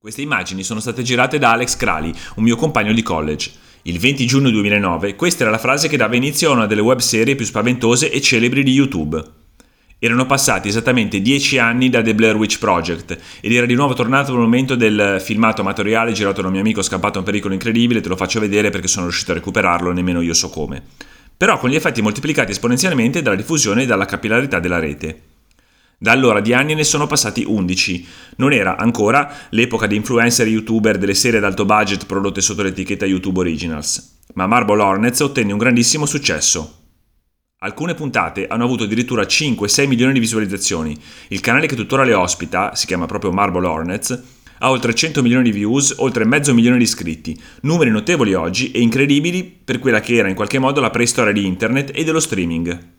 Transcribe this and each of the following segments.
Queste immagini sono state girate da Alex Crali, un mio compagno di college. Il 20 giugno 2009 questa era la frase che dava inizio a una delle web serie più spaventose e celebri di YouTube. Erano passati esattamente dieci anni da The Blair Witch Project ed era di nuovo tornato il momento del filmato amatoriale girato da un mio amico scappato a un pericolo incredibile, te lo faccio vedere perché sono riuscito a recuperarlo, nemmeno io so come. Però con gli effetti moltiplicati esponenzialmente dalla diffusione e dalla capillarità della rete. Da allora di anni ne sono passati 11. Non era ancora l'epoca di influencer e youtuber delle serie ad alto budget prodotte sotto l'etichetta YouTube Originals, ma Marble Hornets ottenne un grandissimo successo. Alcune puntate hanno avuto addirittura 5-6 milioni di visualizzazioni. Il canale che tuttora le ospita, si chiama proprio Marble Hornets, ha oltre 100 milioni di views, oltre mezzo milione di iscritti, numeri notevoli oggi e incredibili per quella che era in qualche modo la preistoria di internet e dello streaming.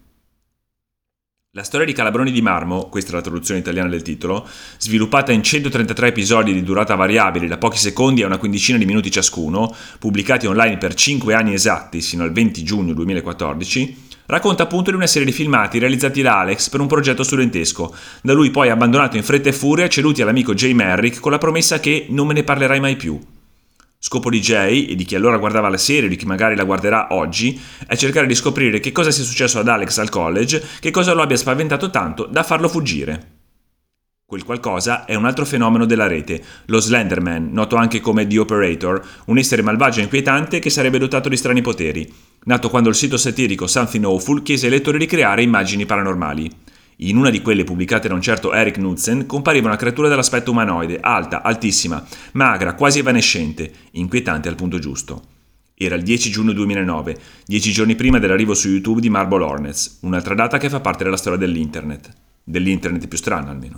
La storia di Calabroni di Marmo, questa è la traduzione italiana del titolo, sviluppata in 133 episodi di durata variabile da pochi secondi a una quindicina di minuti ciascuno, pubblicati online per 5 anni esatti sino al 20 giugno 2014, racconta appunto di una serie di filmati realizzati da Alex per un progetto studentesco, da lui poi abbandonato in fretta e furia e ceduti all'amico Jay Merrick con la promessa che non me ne parlerai mai più. Scopo di Jay, e di chi allora guardava la serie, e di chi magari la guarderà oggi, è cercare di scoprire che cosa sia successo ad Alex al college, che cosa lo abbia spaventato tanto da farlo fuggire. Quel qualcosa è un altro fenomeno della rete, lo Slenderman, noto anche come The Operator, un essere malvagio e inquietante che sarebbe dotato di strani poteri, nato quando il sito satirico Something Awful chiese ai lettori di creare immagini paranormali. In una di quelle pubblicate da un certo Eric Knudsen compariva una creatura dall'aspetto umanoide, alta, altissima, magra, quasi evanescente, inquietante al punto giusto. Era il 10 giugno 2009, dieci giorni prima dell'arrivo su YouTube di Marble Hornets, un'altra data che fa parte della storia dell'internet. Dell'internet più strana almeno.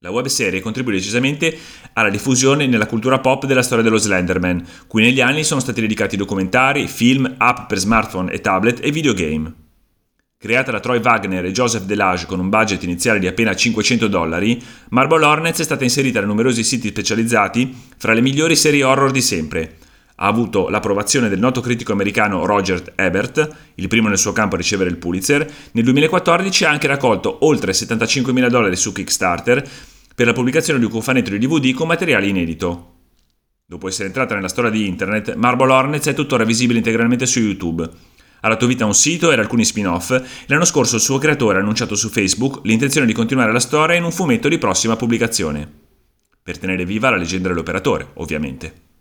La webserie contribuì decisamente alla diffusione nella cultura pop della storia dello Slenderman, cui negli anni sono stati dedicati documentari, film, app per smartphone e tablet e videogame. Creata da Troy Wagner e Joseph Delage con un budget iniziale di appena 500 dollari, Marble Hornets è stata inserita da numerosi siti specializzati fra le migliori serie horror di sempre. Ha avuto l'approvazione del noto critico americano Roger Ebert, il primo nel suo campo a ricevere il Pulitzer. Nel 2014 ha anche raccolto oltre 75 mila dollari su Kickstarter per la pubblicazione di un cofanetto di DVD con materiale inedito. Dopo essere entrata nella storia di Internet, Marble Hornets è tuttora visibile integralmente su YouTube ha dato vita un sito e alcuni spin-off l'anno scorso il suo creatore ha annunciato su Facebook l'intenzione di continuare la storia in un fumetto di prossima pubblicazione. Per tenere viva la leggenda dell'operatore, ovviamente.